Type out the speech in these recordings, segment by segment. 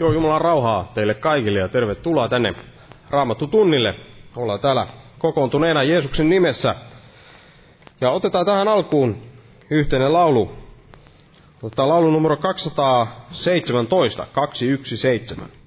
Joo, Jumalan rauhaa teille kaikille ja tervetuloa tänne Raamattu tunnille. Ollaan täällä kokoontuneena Jeesuksen nimessä. Ja otetaan tähän alkuun yhteinen laulu. Otetaan laulu numero 217, 217.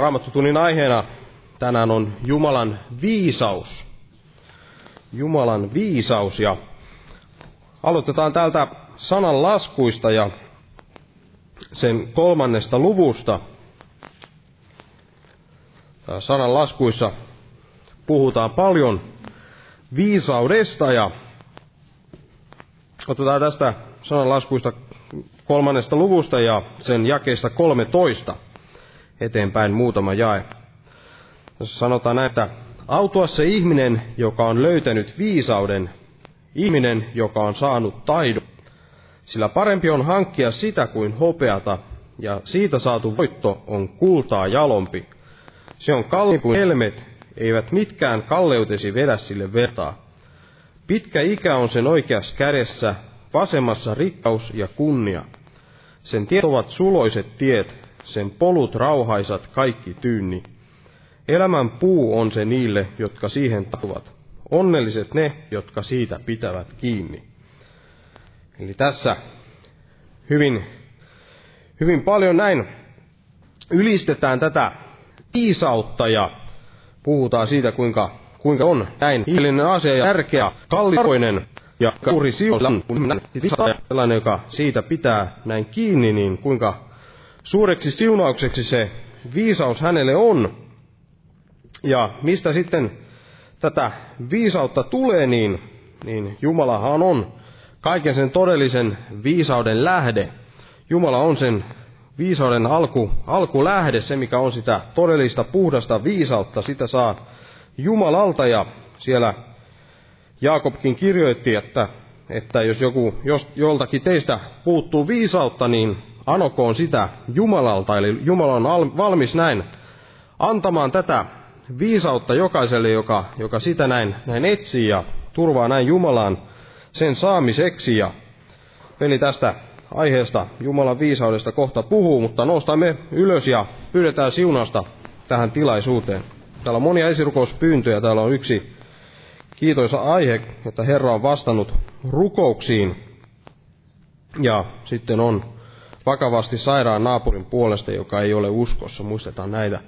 Raamattutunnin aiheena tänään on Jumalan viisaus. Jumalan viisaus ja aloitetaan täältä sanan laskuista ja sen kolmannesta luvusta. Sanan laskuissa puhutaan paljon viisaudesta ja otetaan tästä sanan laskuista kolmannesta luvusta ja sen jakeesta 13 eteenpäin muutama jae. Tässä sanotaan näin, että autua se ihminen, joka on löytänyt viisauden, ihminen, joka on saanut taidon. Sillä parempi on hankkia sitä kuin hopeata, ja siitä saatu voitto on kultaa jalompi. Se on kalliimpi kuin helmet, eivät mitkään kalleutesi vedä sille vertaa. Pitkä ikä on sen oikeassa kädessä, vasemmassa rikkaus ja kunnia. Sen tiet ovat suloiset tiet, sen polut rauhaisat kaikki tyynni. Elämän puu on se niille, jotka siihen tatuvat. Onnelliset ne, jotka siitä pitävät kiinni. Eli tässä hyvin, hyvin paljon näin ylistetään tätä viisautta ja puhutaan siitä, kuinka, kuinka on näin ihmeellinen asia ja tärkeä, kallipoinen ja juuri siulan, sellainen, joka siitä pitää näin kiinni, niin kuinka suureksi siunaukseksi se viisaus hänelle on. Ja mistä sitten tätä viisautta tulee, niin, niin Jumalahan on kaiken sen todellisen viisauden lähde. Jumala on sen viisauden alku, alkulähde, se mikä on sitä todellista puhdasta viisautta, sitä saa Jumalalta ja siellä Jaakobkin kirjoitti, että, että jos joku, jos joltakin teistä puuttuu viisautta, niin anokoon sitä Jumalalta, eli Jumala on valmis näin antamaan tätä viisautta jokaiselle, joka, joka sitä näin, näin etsii ja turvaa näin Jumalaan sen saamiseksi. Ja veli tästä aiheesta Jumalan viisaudesta kohta puhuu, mutta nostamme ylös ja pyydetään siunausta tähän tilaisuuteen. Täällä on monia esirukouspyyntöjä. Täällä on yksi kiitoisa aihe, että Herra on vastannut rukouksiin. Ja sitten on vakavasti sairaan naapurin puolesta, joka ei ole uskossa. Muistetaan näitä.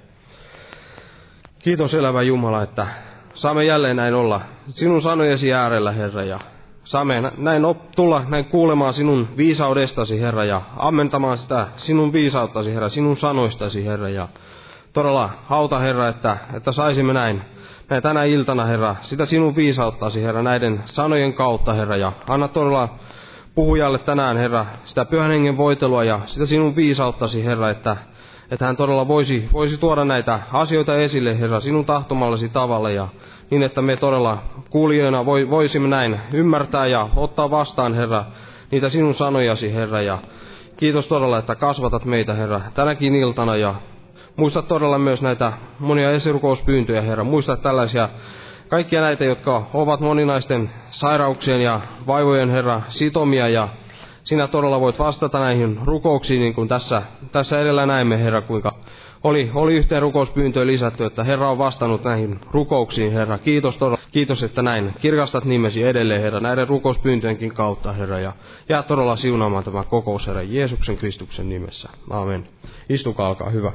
Kiitos elävä Jumala, että saamme jälleen näin olla sinun sanojesi äärellä, Herra, ja saamme näin op, tulla näin kuulemaan sinun viisaudestasi, Herra, ja ammentamaan sitä sinun viisauttasi, Herra, sinun sanoistasi, Herra, ja todella auta, Herra, että, että saisimme näin, näin tänä iltana, Herra, sitä sinun viisauttasi, Herra, näiden sanojen kautta, Herra, ja anna todella puhujalle tänään, Herra, sitä pyhän hengen voitelua ja sitä sinun viisauttasi, Herra, että, että hän todella voisi, voisi tuoda näitä asioita esille, Herra, sinun tahtomallasi tavalla ja niin, että me todella kuulijoina voisimme näin ymmärtää ja ottaa vastaan, Herra, niitä sinun sanojasi, Herra, ja kiitos todella, että kasvatat meitä, Herra, tänäkin iltana, ja muista todella myös näitä monia esirukouspyyntöjä, Herra, muista tällaisia kaikkia näitä, jotka ovat moninaisten sairauksien ja vaivojen, Herra, sitomia, ja sinä todella voit vastata näihin rukouksiin, niin kuin tässä, tässä edellä näemme, Herra, kuinka oli, oli yhteen rukouspyyntöön lisätty, että Herra on vastannut näihin rukouksiin, Herra. Kiitos todella, kiitos, että näin kirkastat nimesi edelleen, Herra, näiden rukouspyyntöjenkin kautta, Herra, ja jää todella siunaamaan tämä kokous, Herra, Jeesuksen Kristuksen nimessä. Amen. Istukaa, alkaa hyvä.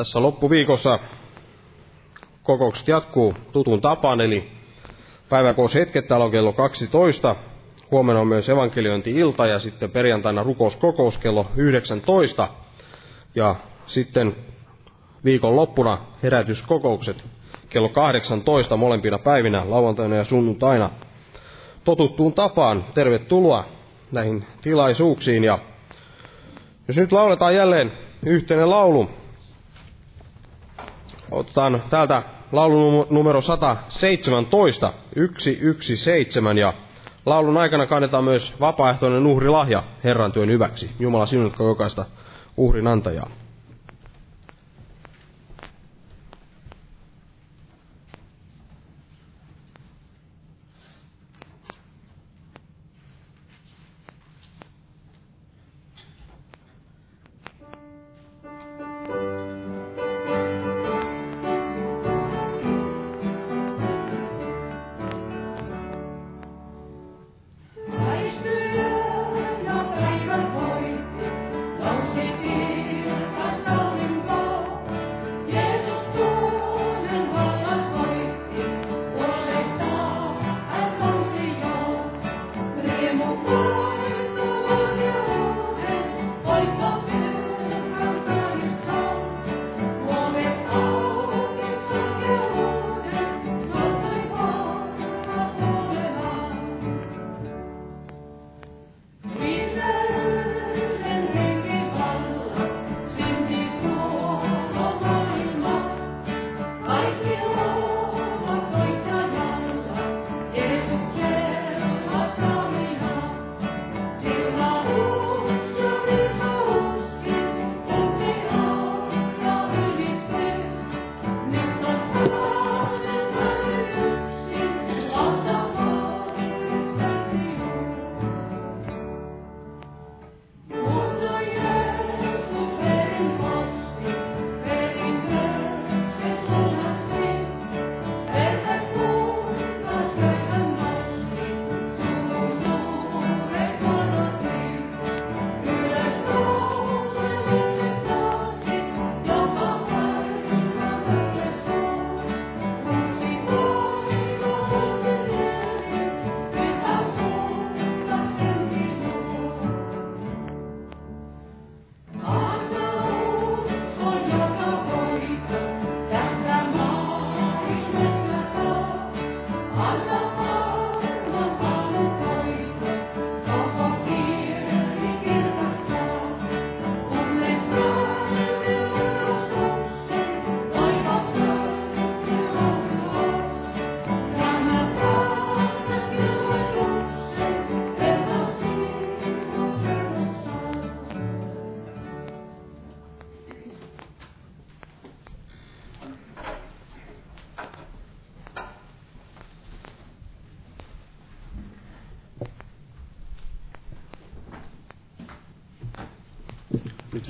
Tässä loppuviikossa kokoukset jatkuu tutun tapaan, eli päiväkoushetket täällä on kello 12, Huomenna on myös evankeliointi-ilta ja sitten perjantaina rukouskokous kello 19. Ja sitten viikon loppuna herätyskokoukset kello 18 molempina päivinä, lauantaina ja sunnuntaina. Totuttuun tapaan tervetuloa näihin tilaisuuksiin. Ja jos nyt lauletaan jälleen yhteinen laulu, otetaan täältä laulu numero 117, 117 ja Laulun aikana kannetaan myös vapaaehtoinen uhrilahja Herran työn hyväksi. Jumala sinutko jokaista uhrin antajaa.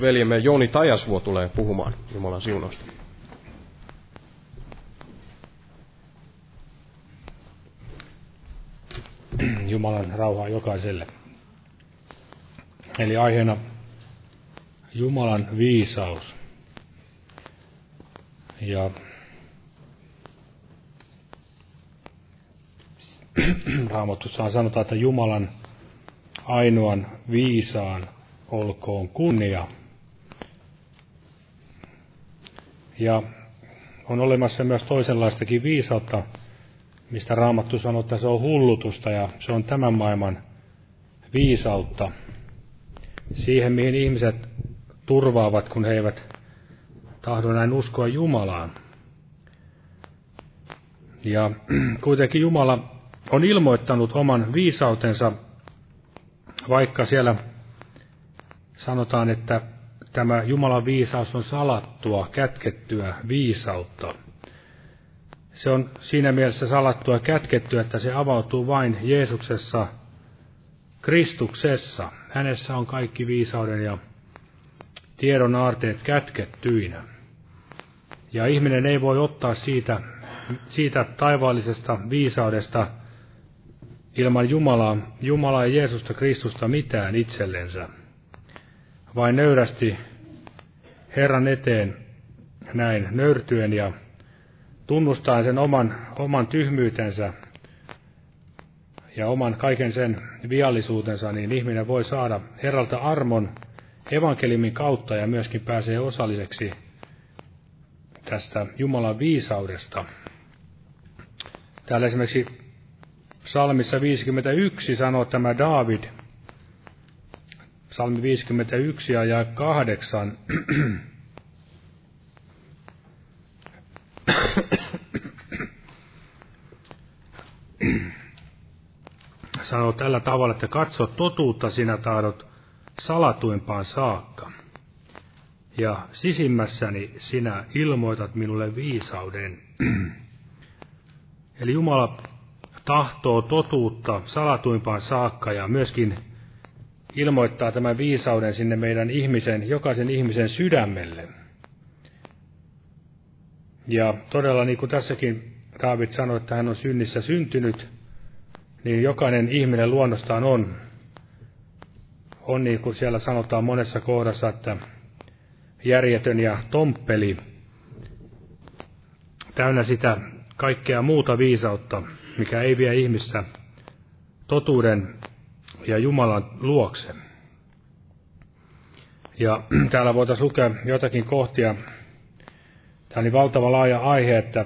Veljemme Joni Tajasvuo tulee puhumaan Jumalan siunosta. Jumalan rauhaa jokaiselle. Eli aiheena Jumalan viisaus. Ja Raamatussaan sanotaan, että Jumalan ainoan viisaan olkoon kunnia. Ja on olemassa myös toisenlaistakin viisautta, mistä Raamattu sanoo, että se on hullutusta ja se on tämän maailman viisautta. Siihen, mihin ihmiset turvaavat, kun he eivät tahdo näin uskoa Jumalaan. Ja kuitenkin Jumala on ilmoittanut oman viisautensa, vaikka siellä sanotaan, että tämä Jumalan viisaus on salattua, kätkettyä viisautta. Se on siinä mielessä salattua kätkettyä, että se avautuu vain Jeesuksessa, Kristuksessa. Hänessä on kaikki viisauden ja tiedon aarteet kätkettyinä. Ja ihminen ei voi ottaa siitä, siitä taivaallisesta viisaudesta ilman Jumalaa, Jumalaa ja Jeesusta Kristusta mitään itsellensä. Vain nöyrästi Herran eteen näin nöyrtyen ja tunnustaen sen oman, oman tyhmyytensä ja oman kaiken sen viallisuutensa, niin ihminen voi saada Herralta armon evankeliumin kautta ja myöskin pääsee osalliseksi tästä Jumalan viisaudesta. Täällä esimerkiksi Psalmissa 51 sanoo tämä David, Psalmi 51 ja 8. sanoo tällä tavalla, että katso totuutta sinä tahdot salatuimpaan saakka. Ja sisimmässäni sinä ilmoitat minulle viisauden. Eli Jumala tahtoo totuutta salatuimpaan saakka ja myöskin ilmoittaa tämän viisauden sinne meidän ihmisen, jokaisen ihmisen sydämelle. Ja todella niin kuin tässäkin David sanoi, että hän on synnissä syntynyt, niin jokainen ihminen luonnostaan on, on niin kuin siellä sanotaan monessa kohdassa, että järjetön ja tomppeli, täynnä sitä kaikkea muuta viisautta, mikä ei vie ihmistä totuuden ja Jumalan luokse. Ja täällä voitaisiin lukea jotakin kohtia. Tämä on niin valtava laaja aihe, että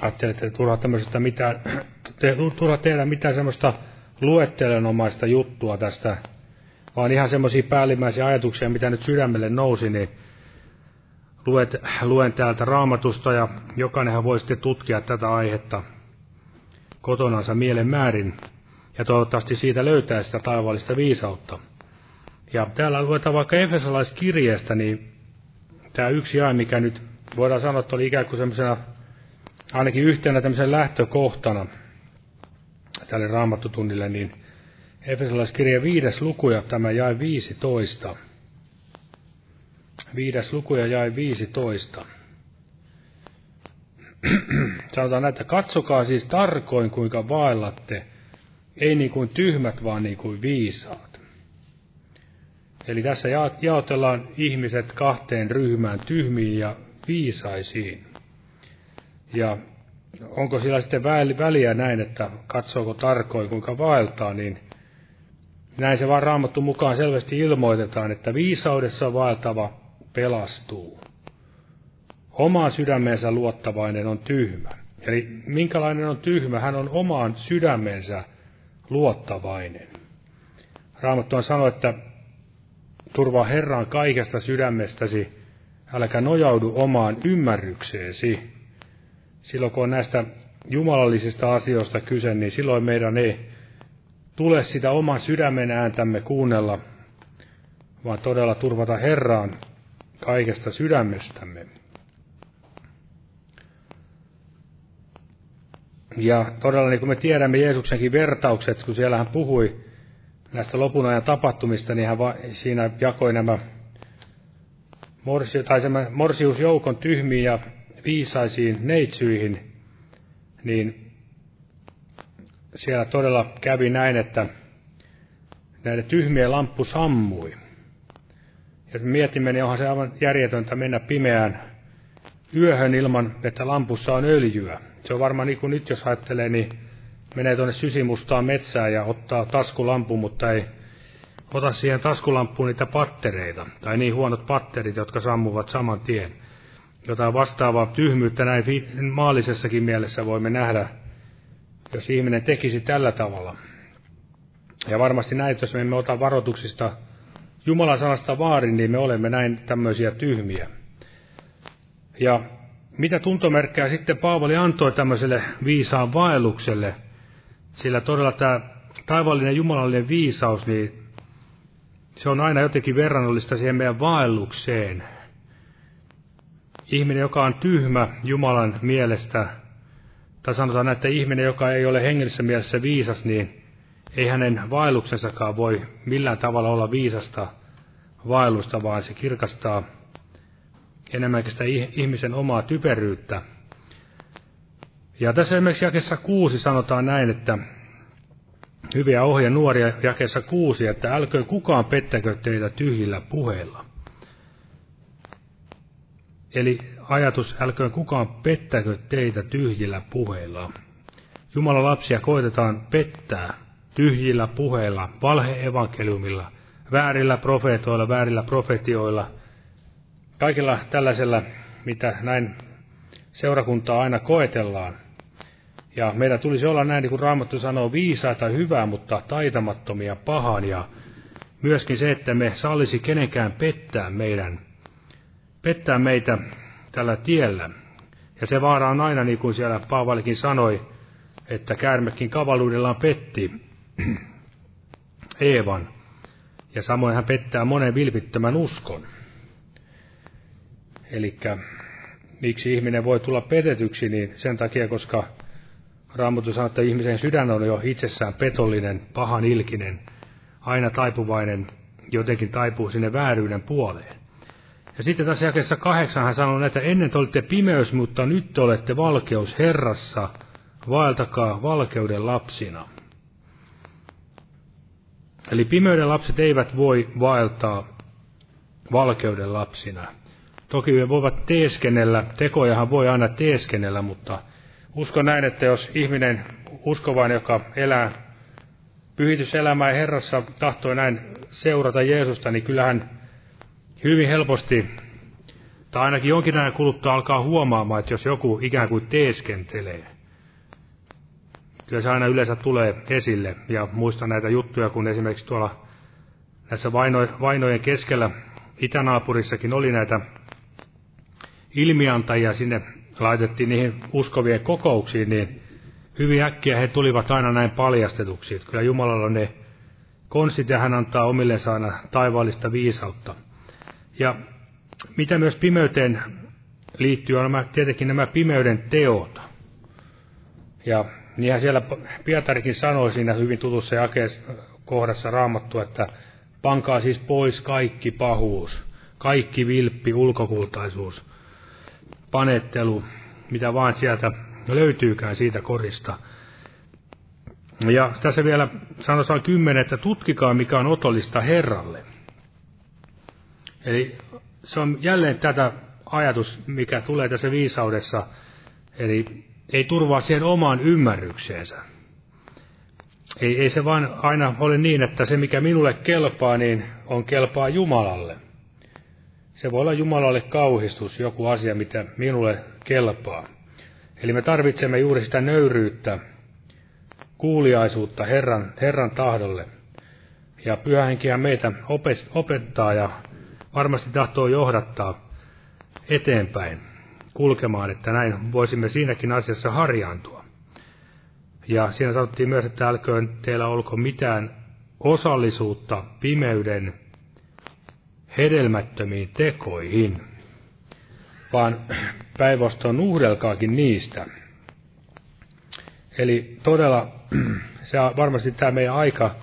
ajattelin, että turha tämmöisestä mitään, te, turha tehdä mitään semmoista luettelenomaista juttua tästä, vaan ihan semmoisia päällimmäisiä ajatuksia, mitä nyt sydämelle nousi, niin luet, luen täältä raamatusta ja jokainenhan voi sitten tutkia tätä aihetta kotonansa mielen määrin ja toivottavasti siitä löytää sitä taivaallista viisautta. Ja täällä luetaan vaikka Efesolaiskirjeestä, niin tämä yksi jae, mikä nyt voidaan sanoa, että oli ikään kuin semmoisena, ainakin yhtenä tämmöisen lähtökohtana tälle raamattutunnille, niin Efesolaiskirja viides luku ja tämä jae 15. Viides luku ja jae 15. Sanotaan näin, että katsokaa siis tarkoin, kuinka vaellatte, ei niin kuin tyhmät, vaan niin kuin viisaat. Eli tässä jaotellaan ihmiset kahteen ryhmään, tyhmiin ja viisaisiin. Ja onko sillä sitten väliä näin, että katsooko tarkoin, kuinka vaeltaa, niin näin se vaan raamattu mukaan selvästi ilmoitetaan, että viisaudessa vaeltava pelastuu. Oma sydämensä luottavainen on tyhmä. Eli minkälainen on tyhmä? Hän on omaan sydämensä luottavainen. Raamattu on sanonut, että turvaa Herran kaikesta sydämestäsi, äläkä nojaudu omaan ymmärrykseesi. Silloin kun on näistä jumalallisista asioista kyse, niin silloin meidän ei tule sitä oman sydämen ääntämme kuunnella, vaan todella turvata Herraan kaikesta sydämestämme. Ja todella niin kuin me tiedämme Jeesuksenkin vertaukset, kun siellä hän puhui näistä lopun ajan tapahtumista, niin hän va- siinä jakoi nämä morsi, tai morsiusjoukon tyhmiin ja viisaisiin neitsyihin, niin siellä todella kävi näin, että näiden tyhmien lamppu sammui. Ja mietimme, niin onhan se aivan järjetöntä mennä pimeään yöhön ilman, että lampussa on öljyä. Se on varmaan niin kuin nyt, jos ajattelee, niin menee tuonne sysimustaan metsään ja ottaa taskulampu, mutta ei ota siihen taskulampuun niitä pattereita, tai niin huonot patterit, jotka sammuvat saman tien. Jotain vastaavaa tyhmyyttä näin maallisessakin mielessä voimme nähdä, jos ihminen tekisi tällä tavalla. Ja varmasti näin, jos me emme ota varoituksista Jumalan sanasta vaarin, niin me olemme näin tämmöisiä tyhmiä. Ja mitä tuntomerkkejä sitten Paavali antoi tämmöiselle viisaan vaellukselle, sillä todella tämä taivallinen jumalallinen viisaus, niin se on aina jotenkin verrannollista siihen meidän vaellukseen. Ihminen, joka on tyhmä Jumalan mielestä, tai sanotaan, että ihminen, joka ei ole hengellisessä mielessä viisas, niin ei hänen vaelluksensakaan voi millään tavalla olla viisasta vaellusta, vaan se kirkastaa enemmänkin sitä ihmisen omaa typeryyttä. Ja tässä esimerkiksi jakessa kuusi sanotaan näin, että hyviä ohje nuoria jakessa kuusi, että älköön kukaan pettäkö teitä tyhjillä puheilla. Eli ajatus, älköön kukaan pettäkö teitä tyhjillä puheilla. Jumalan lapsia koitetaan pettää tyhjillä puheilla, valhe-evankeliumilla, väärillä profeetoilla, väärillä profetioilla, kaikilla tällaisella, mitä näin seurakuntaa aina koetellaan. Ja meidän tulisi olla näin, niin kuin Raamattu sanoo, viisaita hyvää, mutta taitamattomia pahan. Ja myöskin se, että me sallisi kenenkään pettää meidän, pettää meitä tällä tiellä. Ja se vaara on aina, niin kuin siellä Paavalikin sanoi, että käärmekin kavaluudellaan petti Eevan. Ja samoin hän pettää monen vilpittömän uskon. Eli miksi ihminen voi tulla petetyksi, niin sen takia, koska Raamattu sanoo, että ihmisen sydän on jo itsessään petollinen, pahan ilkinen, aina taipuvainen, jotenkin taipuu sinne vääryyden puoleen. Ja sitten tässä jakessa kahdeksan hän sanoo, että ennen te olitte pimeys, mutta nyt te olette valkeus Herrassa, vaeltakaa valkeuden lapsina. Eli pimeyden lapset eivät voi vaeltaa valkeuden lapsina. Toki he voivat teeskennellä, tekojahan voi aina teeskennellä, mutta uskon näin, että jos ihminen uskovainen, joka elää pyhityselämää ja Herrassa tahtoi näin seurata Jeesusta, niin kyllähän hyvin helposti, tai ainakin jonkin ajan kuluttua alkaa huomaamaan, että jos joku ikään kuin teeskentelee, kyllä se aina yleensä tulee esille. Ja muistan näitä juttuja, kun esimerkiksi tuolla näissä vaino, vainojen keskellä itänaapurissakin oli näitä ilmiantajia, sinne laitettiin niihin uskovien kokouksiin, niin hyvin äkkiä he tulivat aina näin paljastetuksi. Että kyllä Jumalalla ne konstit ja hän antaa omille saana taivaallista viisautta. Ja mitä myös pimeyteen liittyy, on nämä, tietenkin nämä pimeyden teot. Ja niinhän siellä Pietarikin sanoi siinä hyvin tutussa jakeessa kohdassa raamattu, että pankaa siis pois kaikki pahuus, kaikki vilppi, ulkokultaisuus, panettelu, mitä vaan sieltä löytyykään siitä korista. Ja tässä vielä sanotaan kymmenen, että tutkikaa mikä on otollista Herralle. Eli se on jälleen tätä ajatus, mikä tulee tässä viisaudessa, eli ei turvaa siihen omaan ymmärrykseensä. Ei, ei se vaan aina ole niin, että se mikä minulle kelpaa, niin on kelpaa Jumalalle. Se voi olla Jumalalle kauhistus, joku asia, mitä minulle kelpaa. Eli me tarvitsemme juuri sitä nöyryyttä, kuuliaisuutta Herran, Herran tahdolle. Ja pyhähenkiä meitä opettaa ja varmasti tahtoo johdattaa eteenpäin kulkemaan, että näin voisimme siinäkin asiassa harjaantua. Ja siinä sanottiin myös, että älköön teillä olko mitään osallisuutta pimeyden hedelmättömiin tekoihin, vaan päinvastoin nuhdelkaakin niistä. Eli todella se varmasti tämä meidän aika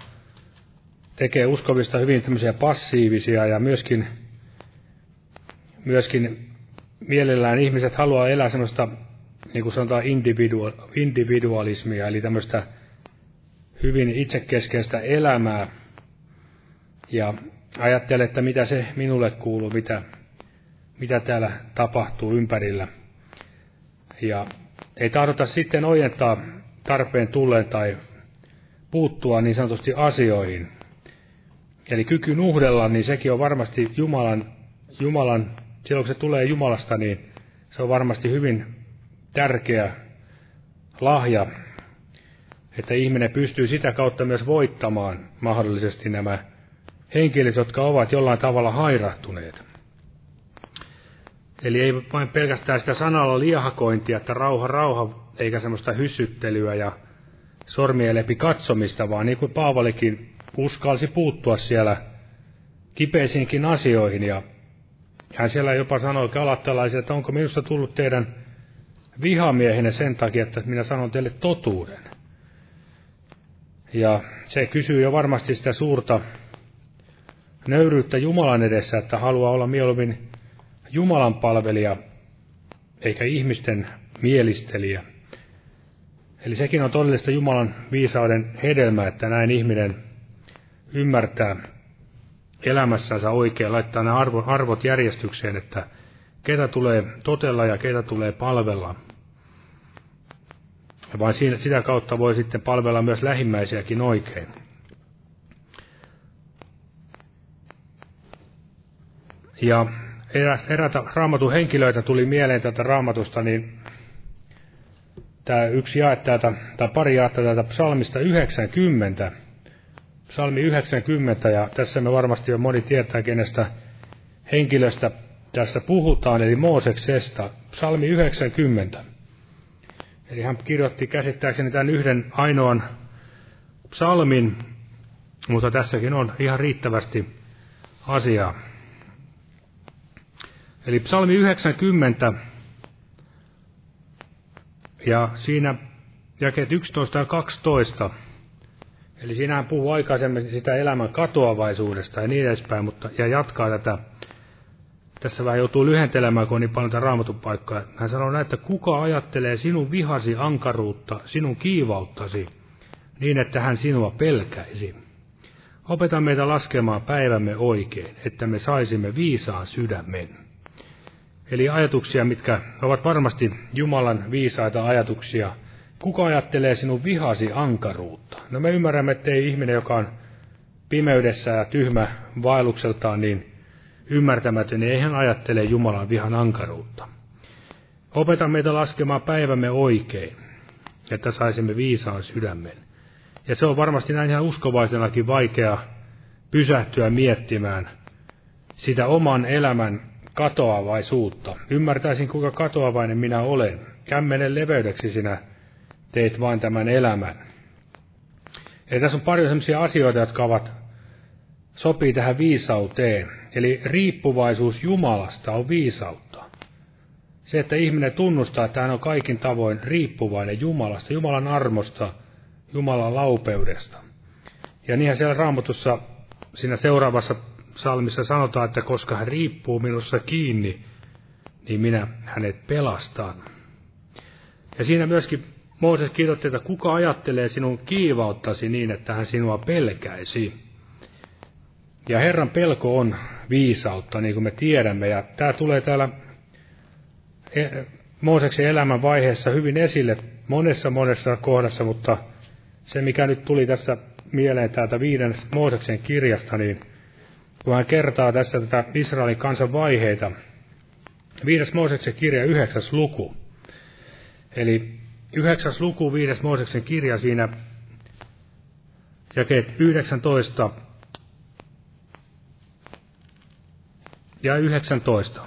tekee uskovista hyvin tämmöisiä passiivisia ja myöskin myöskin mielellään ihmiset haluaa elää semmoista, niin kuin sanotaan, individua, individualismia, eli tämmöistä hyvin itsekeskeistä elämää, ja ajattele, että mitä se minulle kuuluu, mitä, mitä täällä tapahtuu ympärillä. Ja ei tahdota sitten ojentaa tarpeen tulleen tai puuttua niin sanotusti asioihin. Eli kyky nuhdella, niin sekin on varmasti Jumalan, Jumalan, silloin kun se tulee Jumalasta, niin se on varmasti hyvin tärkeä lahja, että ihminen pystyy sitä kautta myös voittamaan mahdollisesti nämä henkilöt, jotka ovat jollain tavalla hairahtuneet. Eli ei vain pelkästään sitä sanalla liehakointia, että rauha, rauha, eikä semmoista hyssyttelyä ja sormien läpi katsomista, vaan niin kuin Paavalikin uskalsi puuttua siellä kipeisiinkin asioihin. Ja hän siellä jopa sanoi galattalaisille, että onko minusta tullut teidän vihamiehenne sen takia, että minä sanon teille totuuden. Ja se kysyy jo varmasti sitä suurta nöyryyttä Jumalan edessä, että haluaa olla mieluummin Jumalan palvelija, eikä ihmisten mielistelijä. Eli sekin on todellista Jumalan viisauden hedelmä, että näin ihminen ymmärtää elämässänsä oikein, laittaa nämä arvot järjestykseen, että ketä tulee totella ja ketä tulee palvella. Ja vain sitä kautta voi sitten palvella myös lähimmäisiäkin oikein. Ja erätä raamatun henkilöitä tuli mieleen tätä raamatusta, niin tämä yksi jae täältä, tai pari jaetta täältä psalmista 90. Psalmi 90, ja tässä me varmasti jo moni tietää, kenestä henkilöstä tässä puhutaan, eli Mooseksesta. Psalmi 90. Eli hän kirjoitti käsittääkseni tämän yhden ainoan psalmin, mutta tässäkin on ihan riittävästi asiaa. Eli psalmi 90, ja siinä jakeet 11 ja 12, eli siinähän puhuu aikaisemmin sitä elämän katoavaisuudesta ja niin edespäin, mutta, ja jatkaa tätä, tässä vähän joutuu lyhentelemään, kun on niin paljon tätä raamatupaikkaa. Hän sanoo näin, että kuka ajattelee sinun vihasi ankaruutta, sinun kiivauttasi, niin että hän sinua pelkäisi. Opeta meitä laskemaan päivämme oikein, että me saisimme viisaan sydämen. Eli ajatuksia, mitkä ovat varmasti Jumalan viisaita ajatuksia. Kuka ajattelee sinun vihasi ankaruutta? No me ymmärrämme, että ei ihminen, joka on pimeydessä ja tyhmä vaellukseltaan, niin ymmärtämätön, niin ei hän ajattele Jumalan vihan ankaruutta. Opeta meitä laskemaan päivämme oikein, että saisimme viisaan sydämen. Ja se on varmasti näin ihan uskovaisenakin vaikea pysähtyä miettimään sitä oman elämän katoavaisuutta. Ymmärtäisin, kuinka katoavainen minä olen. Kämmenen leveydeksi sinä teit vain tämän elämän. Eli tässä on paljon sellaisia asioita, jotka ovat, sopii tähän viisauteen. Eli riippuvaisuus Jumalasta on viisautta. Se, että ihminen tunnustaa, että hän on kaikin tavoin riippuvainen Jumalasta, Jumalan armosta, Jumalan laupeudesta. Ja niinhän siellä raamatussa siinä seuraavassa psalmissa sanotaan, että koska hän riippuu minussa kiinni, niin minä hänet pelastan. Ja siinä myöskin Mooses kirjoitti, että kuka ajattelee sinun kiivauttasi niin, että hän sinua pelkäisi. Ja Herran pelko on viisautta, niin kuin me tiedämme. Ja tämä tulee täällä e, Mooseksen elämän vaiheessa hyvin esille monessa monessa kohdassa, mutta se mikä nyt tuli tässä mieleen täältä viiden Mooseksen kirjasta, niin kun hän kertaa tässä tätä Israelin kansan vaiheita. Viides Mooseksen kirja, yhdeksäs luku. Eli yhdeksäs luku, viides Mooseksen kirja, siinä jakeet 19 ja 19.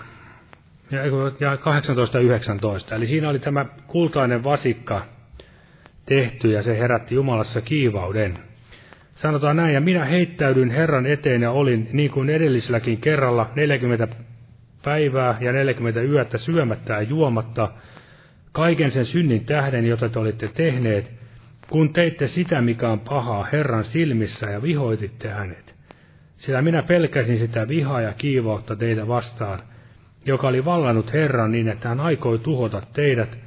Ja 18 ja 19. Eli siinä oli tämä kultainen vasikka tehty ja se herätti Jumalassa kiivauden. Sanotaan näin, ja minä heittäydyin Herran eteen ja olin, niin kuin edelliselläkin kerralla, 40 päivää ja 40 yötä syömättä ja juomatta, kaiken sen synnin tähden, jota te olitte tehneet, kun teitte sitä, mikä on pahaa Herran silmissä ja vihoititte hänet. Sillä minä pelkäsin sitä vihaa ja kiivautta teitä vastaan, joka oli vallannut Herran niin, että hän aikoi tuhota teidät,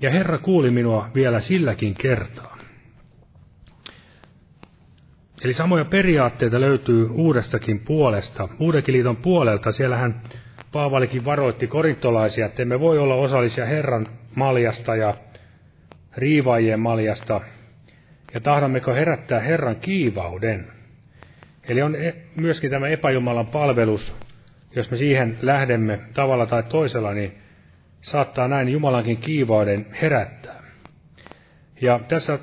ja Herra kuuli minua vielä silläkin kertaa. Eli samoja periaatteita löytyy uudestakin puolesta, uudenkin liiton puolelta. Siellähän Paavalikin varoitti korintolaisia, että emme voi olla osallisia Herran maljasta ja riivaajien maljasta, ja tahdommeko herättää Herran kiivauden. Eli on e- myöskin tämä epäjumalan palvelus, jos me siihen lähdemme tavalla tai toisella, niin saattaa näin Jumalankin kiivauden herättää. Ja tässä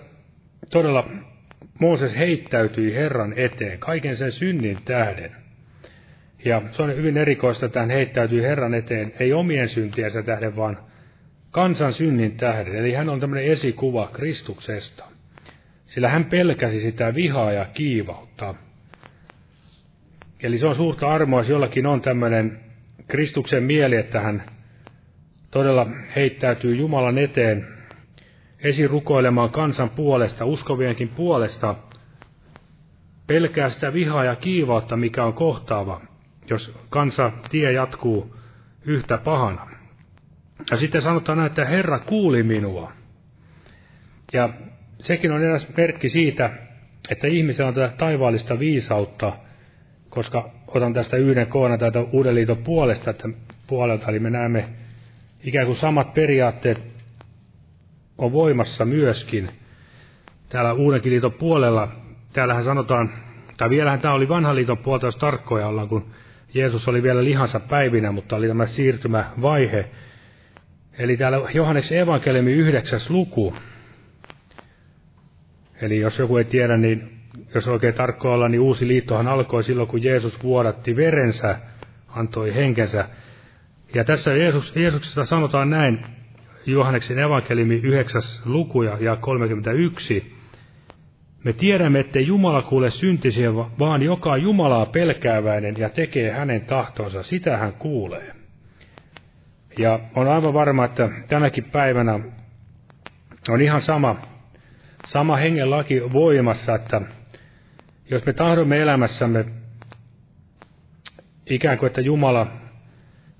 todella Mooses heittäytyi Herran eteen kaiken sen synnin tähden. Ja se on hyvin erikoista, että hän heittäytyi Herran eteen, ei omien syntiensä tähden, vaan kansan synnin tähden. Eli hän on tämmöinen esikuva Kristuksesta. Sillä hän pelkäsi sitä vihaa ja kiivautta. Eli se on suurta armoa, jos jollakin on tämmöinen Kristuksen mieli, että hän todella heittäytyy Jumalan eteen esirukoilemaan kansan puolesta, uskovienkin puolesta, pelkää sitä vihaa ja kiivautta, mikä on kohtaava, jos kansa tie jatkuu yhtä pahana. Ja sitten sanotaan että Herra kuuli minua. Ja sekin on eräs merkki siitä, että ihmisellä on tätä taivaallista viisautta, koska otan tästä yhden koona täältä Uuden liiton puolesta, että puolelta, eli me näemme ikään kuin samat periaatteet on voimassa myöskin. Täällä Uudenkin liiton puolella, täällähän sanotaan, tai vielähän tämä oli vanhan liiton puolta, jos tarkkoja ollaan, kun Jeesus oli vielä lihansa päivinä, mutta oli tämä siirtymävaihe. Eli täällä Johanneksen evankeliumi yhdeksäs luku. Eli jos joku ei tiedä, niin jos oikein tarkko olla, niin uusi liittohan alkoi silloin, kun Jeesus vuodatti verensä, antoi henkensä. Ja tässä Jeesus, Jeesuksesta sanotaan näin, Johanneksen evankeliumi 9. luku ja 31. Me tiedämme, että Jumala kuule syntisiä, vaan joka Jumalaa pelkääväinen ja tekee hänen tahtonsa, sitä hän kuulee. Ja on aivan varma, että tänäkin päivänä on ihan sama, sama hengen laki voimassa, että jos me tahdomme elämässämme ikään kuin, että Jumala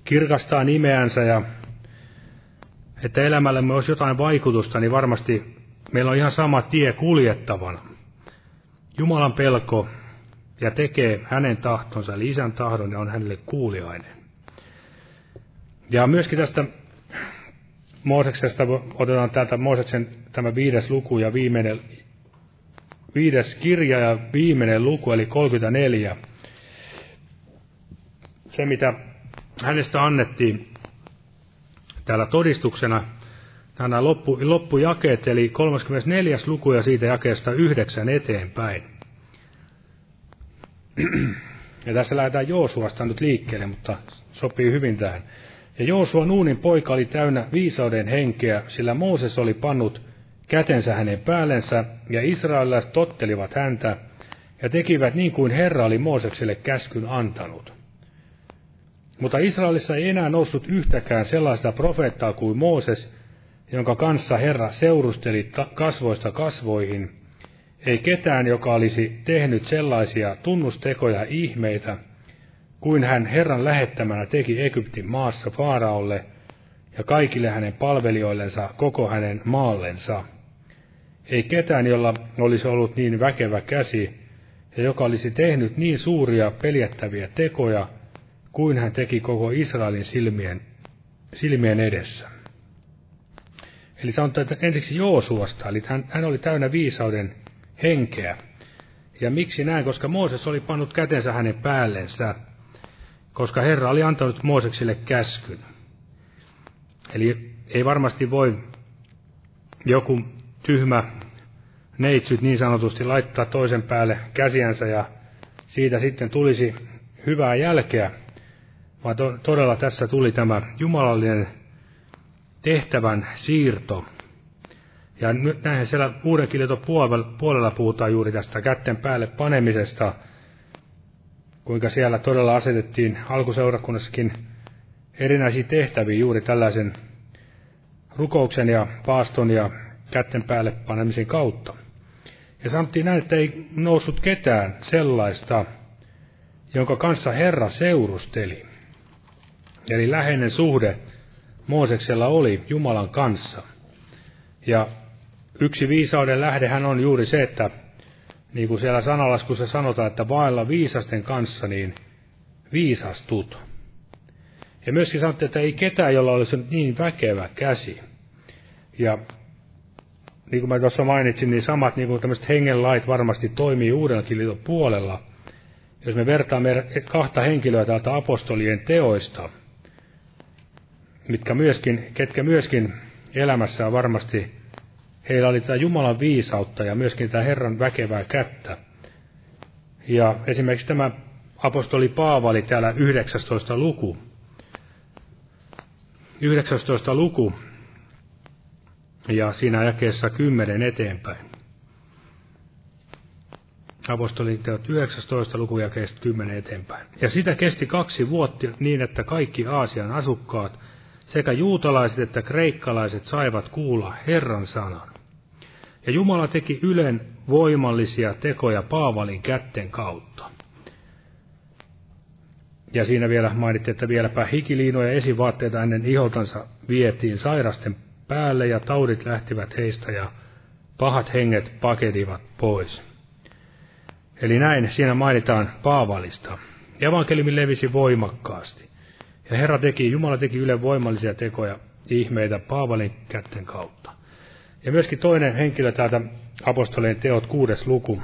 kirkastaa nimeänsä ja että elämällämme olisi jotain vaikutusta, niin varmasti meillä on ihan sama tie kuljettavana. Jumalan pelko ja tekee hänen tahtonsa, eli isän tahdon, ja on hänelle kuuliainen. Ja myöskin tästä Mooseksesta otetaan täältä Mooseksen tämä viides luku ja viimeinen, viides kirja ja viimeinen luku, eli 34. Se, mitä hänestä annettiin täällä todistuksena, nämä loppu, loppujakeet, eli 34. luku ja siitä jakeesta yhdeksän eteenpäin. Ja tässä lähdetään Joosuasta nyt liikkeelle, mutta sopii hyvin tähän. Ja Joosua Nuunin poika oli täynnä viisauden henkeä, sillä Mooses oli pannut kätensä hänen päällensä, ja israelilaiset tottelivat häntä, ja tekivät niin kuin Herra oli Moosekselle käskyn antanut. Mutta Israelissa ei enää noussut yhtäkään sellaista profeettaa kuin Mooses, jonka kanssa Herra seurusteli kasvoista kasvoihin, ei ketään, joka olisi tehnyt sellaisia tunnustekoja ihmeitä, kuin hän Herran lähettämänä teki Egyptin maassa Faaraolle ja kaikille hänen palvelijoillensa koko hänen maallensa. Ei ketään, jolla olisi ollut niin väkevä käsi, ja joka olisi tehnyt niin suuria peljättäviä tekoja, kuin hän teki koko Israelin silmien, silmien edessä. Eli sanotaan, että ensiksi Joosuasta, eli hän, hän oli täynnä viisauden henkeä. Ja miksi näin? Koska Mooses oli pannut kätensä hänen päällensä, koska Herra oli antanut Mooseksille käskyn. Eli ei varmasti voi joku tyhmä neitsyt niin sanotusti laittaa toisen päälle käsiänsä ja siitä sitten tulisi hyvää jälkeä, vaan to, todella tässä tuli tämä jumalallinen tehtävän siirto. Ja nyt näinhän siellä uuden kirjoiton puolella puhutaan juuri tästä kätten päälle panemisesta, kuinka siellä todella asetettiin alkuseurakunnassakin erinäisiä tehtäviä juuri tällaisen rukouksen ja paaston ja kätten päälle panemisen kautta. Ja sanottiin näin, että ei noussut ketään sellaista, jonka kanssa Herra seurusteli. Eli läheinen suhde Mooseksella oli Jumalan kanssa. Ja yksi viisauden lähdehän on juuri se, että niin kuin siellä sanalaskussa sanotaan, että vailla viisasten kanssa, niin viisastut. Ja myöskin sanottiin, että ei ketään, jolla olisi niin väkevä käsi. Ja niin kuin mä tuossa mainitsin, niin samat niin kuin tämmöiset hengenlait varmasti toimii uudellakin liiton puolella. Jos me vertaamme kahta henkilöä täältä apostolien teoista, mitkä myöskin, ketkä myöskin elämässään varmasti, heillä oli tätä Jumalan viisautta ja myöskin tätä Herran väkevää kättä. Ja esimerkiksi tämä apostoli Paavali täällä 19. luku, 19. luku, ja siinä jakeessa 10 eteenpäin. Apostolin teot 19 lukujakeesta 10 eteenpäin. Ja sitä kesti kaksi vuotta niin, että kaikki Aasian asukkaat, sekä juutalaiset että kreikkalaiset saivat kuulla Herran sanan. Ja Jumala teki Ylen voimallisia tekoja Paavalin kätten kautta. Ja siinä vielä mainittiin, että vieläpä hikiliinoja esivaatteita ennen iholtansa vietiin sairasten päälle ja taudit lähtivät heistä ja pahat henget pakedivat pois. Eli näin siinä mainitaan Paavalista. Evankeliumi levisi voimakkaasti. Ja Herra teki, Jumala teki yle voimallisia tekoja, ihmeitä Paavalin kätten kautta. Ja myöskin toinen henkilö täältä apostoleen teot kuudes luku.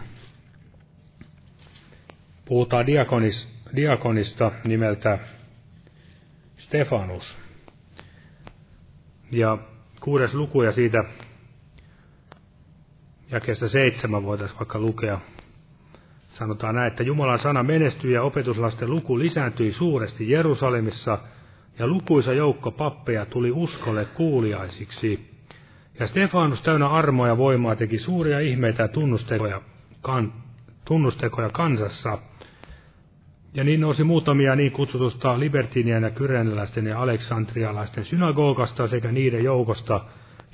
Puhutaan diakonis, diakonista nimeltä Stefanus. Ja kuudes luku ja siitä jakeesta seitsemän voitaisiin vaikka lukea. Sanotaan näin, että Jumalan sana menestyi ja opetuslasten luku lisääntyi suuresti Jerusalemissa, ja lukuisa joukko pappeja tuli uskolle kuuliaisiksi. Ja Stefanus täynnä armoa ja voimaa teki suuria ihmeitä ja tunnustekoja, kan, tunnustekoja kansassa. Ja niin nousi muutamia niin kutsutusta libertinien ja kyrenläisten ja aleksandrialaisten synagogasta sekä niiden joukosta,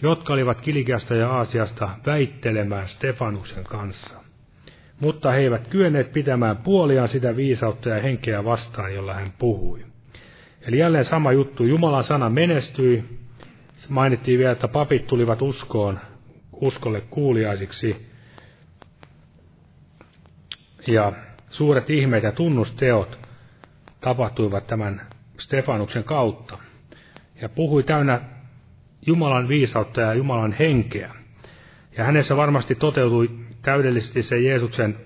jotka olivat Kilikiasta ja Aasiasta väittelemään Stefanuksen kanssa. Mutta he eivät kyenneet pitämään puoliaan sitä viisautta ja henkeä vastaan, jolla hän puhui. Eli jälleen sama juttu, Jumalan sana menestyi. Mainittiin vielä, että papit tulivat uskoon, uskolle kuuliaisiksi. Ja Suuret ihmeet ja tunnusteot tapahtuivat tämän Stefanuksen kautta. Ja puhui täynnä Jumalan viisautta ja Jumalan henkeä. Ja hänessä varmasti toteutui täydellisesti se Jeesuksen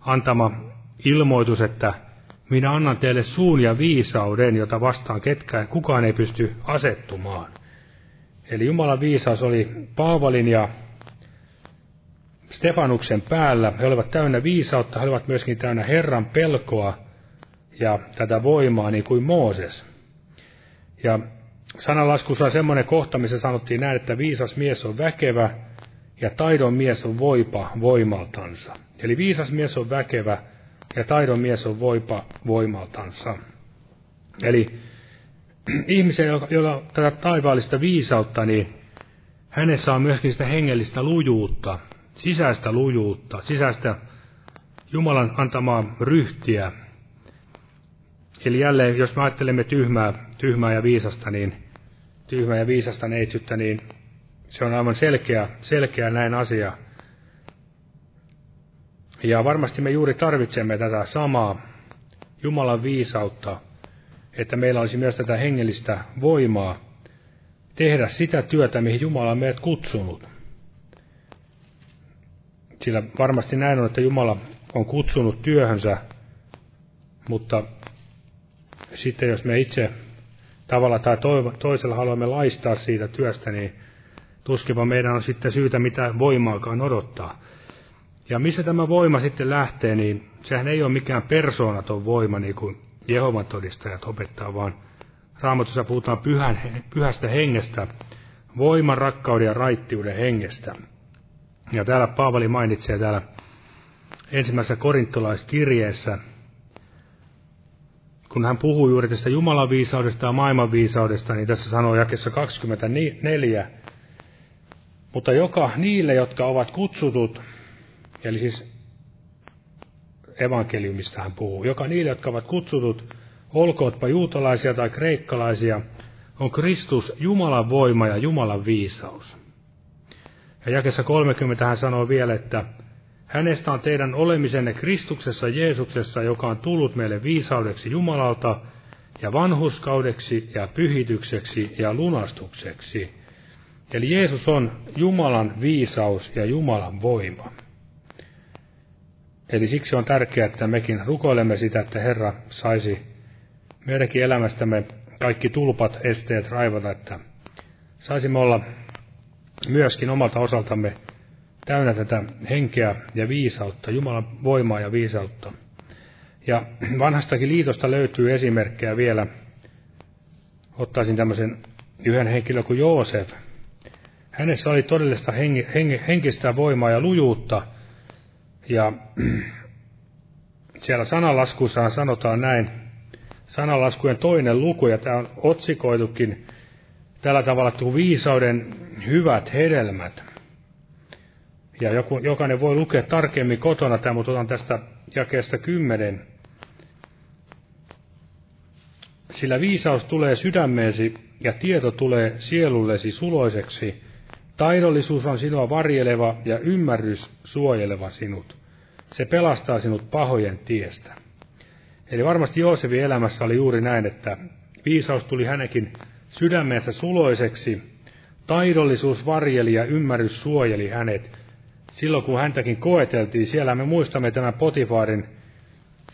antama ilmoitus, että minä annan teille suun ja viisauden, jota vastaan ketkään, kukaan ei pysty asettumaan. Eli Jumalan viisaus oli Paavalin ja Stefanuksen päällä. He olivat täynnä viisautta, he olivat myöskin täynnä Herran pelkoa ja tätä voimaa niin kuin Mooses. Ja sananlaskussa on semmoinen kohta, missä sanottiin näin, että viisas mies on väkevä ja taidon mies on voipa voimaltansa. Eli viisas mies on väkevä ja taidon mies on voipa voimaltansa. Eli ihmisen, jolla on tätä taivaallista viisautta, niin hänessä on myöskin sitä hengellistä lujuutta, sisäistä lujuutta, sisäistä Jumalan antamaa ryhtiä. Eli jälleen, jos me ajattelemme tyhmää, tyhmää ja viisasta, niin tyhmää ja viisasta neitsyttä, niin se on aivan selkeä, selkeä näin asia. Ja varmasti me juuri tarvitsemme tätä samaa Jumalan viisautta, että meillä olisi myös tätä hengellistä voimaa tehdä sitä työtä, mihin Jumala on meidät kutsunut. Sillä varmasti näin on, että Jumala on kutsunut työhönsä, mutta sitten jos me itse tavalla tai toisella haluamme laistaa siitä työstä, niin tuskiva meidän on sitten syytä mitä voimaakaan odottaa. Ja missä tämä voima sitten lähtee, niin sehän ei ole mikään persoonaton voima, niin kuin Jehovan todistajat opettaa, vaan Raamatussa puhutaan pyhän, pyhästä hengestä, voiman, rakkauden ja raittiuden hengestä. Ja täällä Paavali mainitsee täällä ensimmäisessä korintolaiskirjeessä, kun hän puhuu juuri tästä Jumalan viisaudesta ja maailman viisaudesta, niin tässä sanoo jakessa 24, mutta joka niille, jotka ovat kutsutut, eli siis evankeliumista hän puhuu, joka niille, jotka ovat kutsutut, olkootpa juutalaisia tai kreikkalaisia, on Kristus Jumalan voima ja Jumalan viisaus. Ja jakessa 30 hän sanoo vielä, että hänestä on teidän olemisenne Kristuksessa Jeesuksessa, joka on tullut meille viisaudeksi Jumalalta ja vanhuskaudeksi ja pyhitykseksi ja lunastukseksi. Eli Jeesus on Jumalan viisaus ja Jumalan voima. Eli siksi on tärkeää, että mekin rukoilemme sitä, että Herra saisi meidänkin elämästämme kaikki tulpat, esteet raivata, että saisimme olla myöskin omalta osaltamme täynnä tätä henkeä ja viisautta, Jumalan voimaa ja viisautta. Ja vanhastakin liitosta löytyy esimerkkejä vielä. Ottaisin tämmöisen yhden henkilön kuin Joosef. Hänessä oli todellista hengi, hengi, henkistä voimaa ja lujuutta. Ja siellä sanalaskussaan sanotaan näin, sanalaskujen toinen luku, ja tämä on otsikoitukin tällä tavalla kuin viisauden hyvät hedelmät. Ja joku, jokainen voi lukea tarkemmin kotona tämä, mutta otan tästä jakeesta kymmenen. Sillä viisaus tulee sydämeesi ja tieto tulee sielullesi suloiseksi. Taidollisuus on sinua varjeleva ja ymmärrys suojeleva sinut. Se pelastaa sinut pahojen tiestä. Eli varmasti Joosefin elämässä oli juuri näin, että viisaus tuli hänenkin sydämensä suloiseksi, taidollisuus varjeli ja ymmärrys suojeli hänet. Silloin kun häntäkin koeteltiin, siellä me muistamme tämän Potifarin,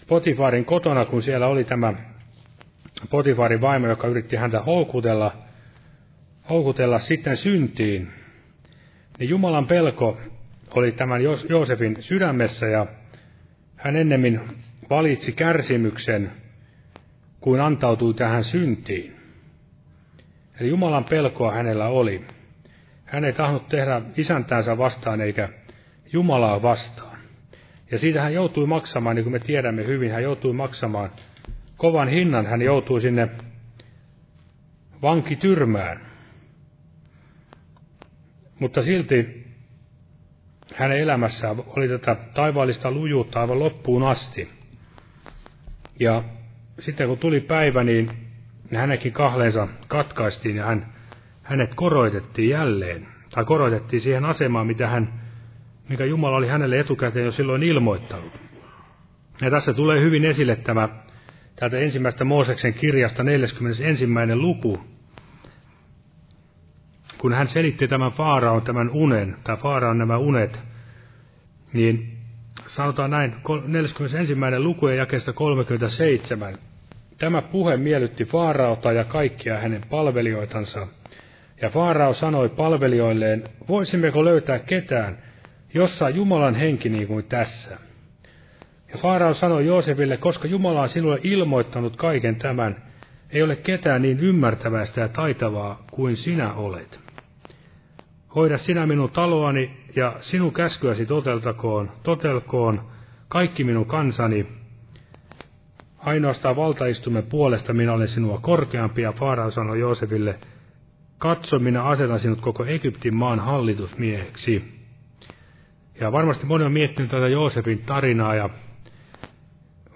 Potifarin kotona, kun siellä oli tämä Potifarin vaimo, joka yritti häntä houkutella, houkutella sitten syntiin. Niin Jumalan pelko oli tämän Joosefin sydämessä ja hän ennemmin valitsi kärsimyksen, kuin antautui tähän syntiin. Eli Jumalan pelkoa hänellä oli. Hän ei tahnut tehdä isäntäänsä vastaan eikä Jumalaa vastaan. Ja siitä hän joutui maksamaan, niin kuin me tiedämme hyvin, hän joutui maksamaan kovan hinnan. Hän joutui sinne vankityrmään. Mutta silti hänen elämässään oli tätä taivaallista lujuutta aivan loppuun asti. Ja sitten kun tuli päivä, niin hänenkin kahleensa katkaistiin ja hän, hänet koroitettiin jälleen. Tai koroitettiin siihen asemaan, mitä hän, mikä Jumala oli hänelle etukäteen jo silloin ilmoittanut. Ja tässä tulee hyvin esille tämä täältä ensimmäistä Mooseksen kirjasta 41. luku, kun hän selitti tämän Faaraon tämän unen, tai Faaraon nämä unet, niin sanotaan näin, 41. luku ja jakeesta 37. Tämä puhe miellytti Faaraota ja kaikkia hänen palvelijoitansa. Ja Faarao sanoi palvelijoilleen, voisimmeko löytää ketään, jossa on Jumalan henki niin kuin tässä. Ja Faarao sanoi Joosefille, koska Jumala on sinulle ilmoittanut kaiken tämän, ei ole ketään niin ymmärtävästä ja taitavaa kuin sinä olet. Hoida sinä minun taloani ja sinun käskyäsi toteltakoon, totelkoon kaikki minun kansani. Ainoastaan valtaistumme puolesta minä olen sinua korkeampi, ja Faarao sanoi Joosefille, katso, minä asetan sinut koko Egyptin maan hallitusmieheksi. Ja varmasti moni on miettinyt tätä Joosefin tarinaa, ja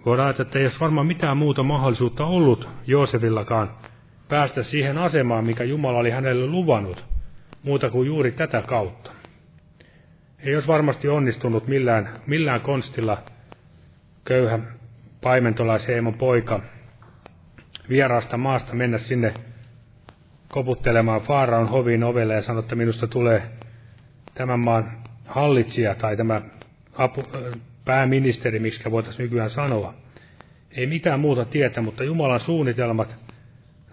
voidaan ajatella, että ei olisi varmaan mitään muuta mahdollisuutta ollut Joosefillakaan päästä siihen asemaan, mikä Jumala oli hänelle luvannut, muuta kuin juuri tätä kautta ei olisi varmasti onnistunut millään, millään konstilla köyhä paimentolaisheimon poika vieraasta maasta mennä sinne koputtelemaan Faaraon hovin ovelle ja sanoa, että minusta tulee tämän maan hallitsija tai tämä apu, pääministeri, miksi voitaisiin nykyään sanoa. Ei mitään muuta tietä, mutta Jumalan suunnitelmat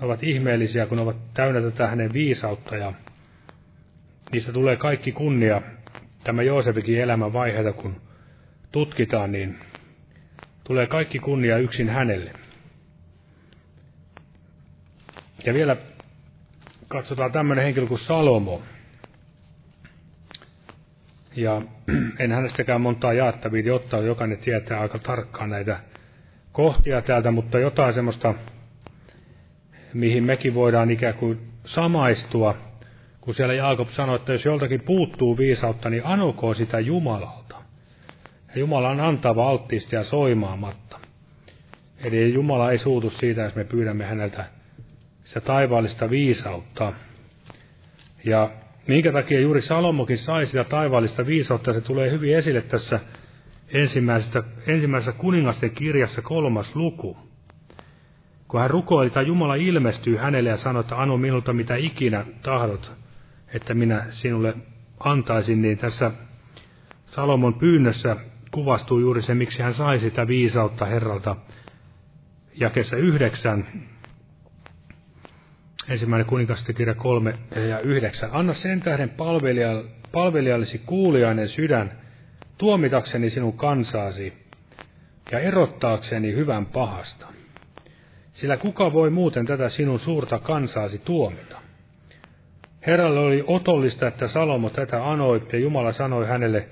ovat ihmeellisiä, kun ovat täynnä tätä hänen viisautta ja niistä tulee kaikki kunnia tämä Joosefikin elämän vaiheita, kun tutkitaan, niin tulee kaikki kunnia yksin hänelle. Ja vielä katsotaan tämmöinen henkilö kuin Salomo. Ja en hänestäkään montaa jaettavia ottaa, jokainen tietää aika tarkkaan näitä kohtia täältä, mutta jotain semmoista, mihin mekin voidaan ikään kuin samaistua – kun siellä Jaakob sanoi, että jos joltakin puuttuu viisautta, niin anokoon sitä Jumalalta. Ja Jumala on antava alttiista ja soimaamatta. Eli Jumala ei suutu siitä, jos me pyydämme häneltä sitä taivaallista viisautta. Ja minkä takia juuri Salomokin sai sitä taivaallista viisautta, se tulee hyvin esille tässä ensimmäisessä, ensimmäisessä kuningasten kirjassa kolmas luku. Kun hän rukoili, tai Jumala ilmestyy hänelle ja sanoi, että anu minulta mitä ikinä tahdot, että minä sinulle antaisin, niin tässä Salomon pyynnössä kuvastuu juuri se, miksi hän sai sitä viisautta Herralta. Jakessa yhdeksän, ensimmäinen kuningastekirja kolme ja yhdeksän. Anna sen tähden palvelijallesi kuuliainen sydän, tuomitakseni sinun kansaasi ja erottaakseni hyvän pahasta. Sillä kuka voi muuten tätä sinun suurta kansaasi tuomita? Herralle oli otollista, että Salomo tätä anoi, ja Jumala sanoi hänelle,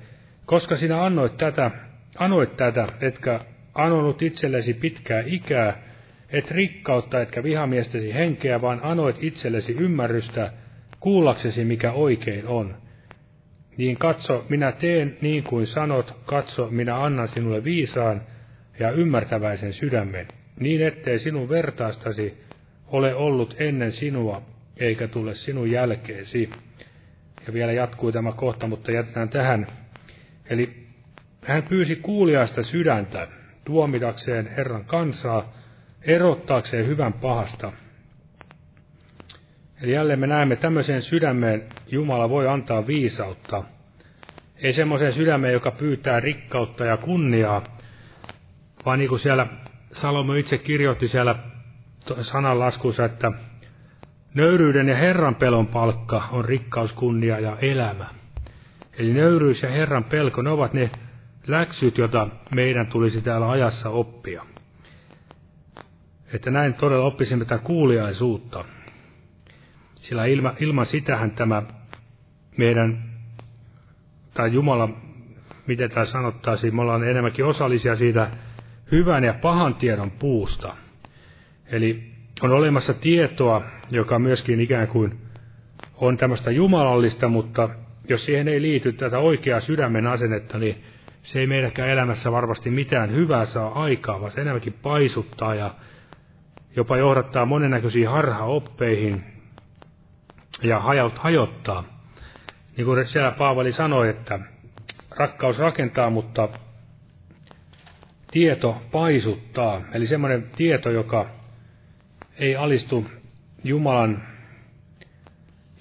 koska sinä annoit tätä, anoit tätä, etkä anonut itsellesi pitkää ikää, et rikkautta etkä vihamiestesi henkeä, vaan anoit itsellesi ymmärrystä, kuullaksesi mikä oikein on. Niin katso, minä teen niin kuin sanot, katso, minä annan sinulle viisaan ja ymmärtäväisen sydämen, niin ettei sinun vertaastasi ole ollut ennen sinua, eikä tule sinun jälkeesi. Ja vielä jatkuu tämä kohta, mutta jätetään tähän. Eli hän pyysi kuuliaista sydäntä tuomitakseen Herran kansaa, erottaakseen hyvän pahasta. Eli jälleen me näemme tämmöiseen sydämeen Jumala voi antaa viisautta. Ei semmoiseen sydämeen, joka pyytää rikkautta ja kunniaa, vaan niin kuin siellä Salomo itse kirjoitti siellä sananlaskussa, että Nöyryyden ja Herran pelon palkka on rikkaus, kunnia ja elämä. Eli nöyryys ja Herran pelko, ne ovat ne läksyt, joita meidän tulisi täällä ajassa oppia. Että näin todella oppisimme tätä kuuliaisuutta. Sillä ilma, ilman sitähän tämä meidän, tai Jumala, miten tämä sanottaisiin, me ollaan enemmänkin osallisia siitä hyvän ja pahan tiedon puusta. Eli on olemassa tietoa, joka myöskin ikään kuin on tämmöistä jumalallista, mutta jos siihen ei liity tätä oikeaa sydämen asennetta, niin se ei meidänkään elämässä varmasti mitään hyvää saa aikaa, vaan se enemmänkin paisuttaa ja jopa johdattaa monennäköisiin harhaoppeihin ja hajottaa. Niin kuin siellä Paavali sanoi, että rakkaus rakentaa, mutta tieto paisuttaa. Eli semmoinen tieto, joka ei alistu Jumalan,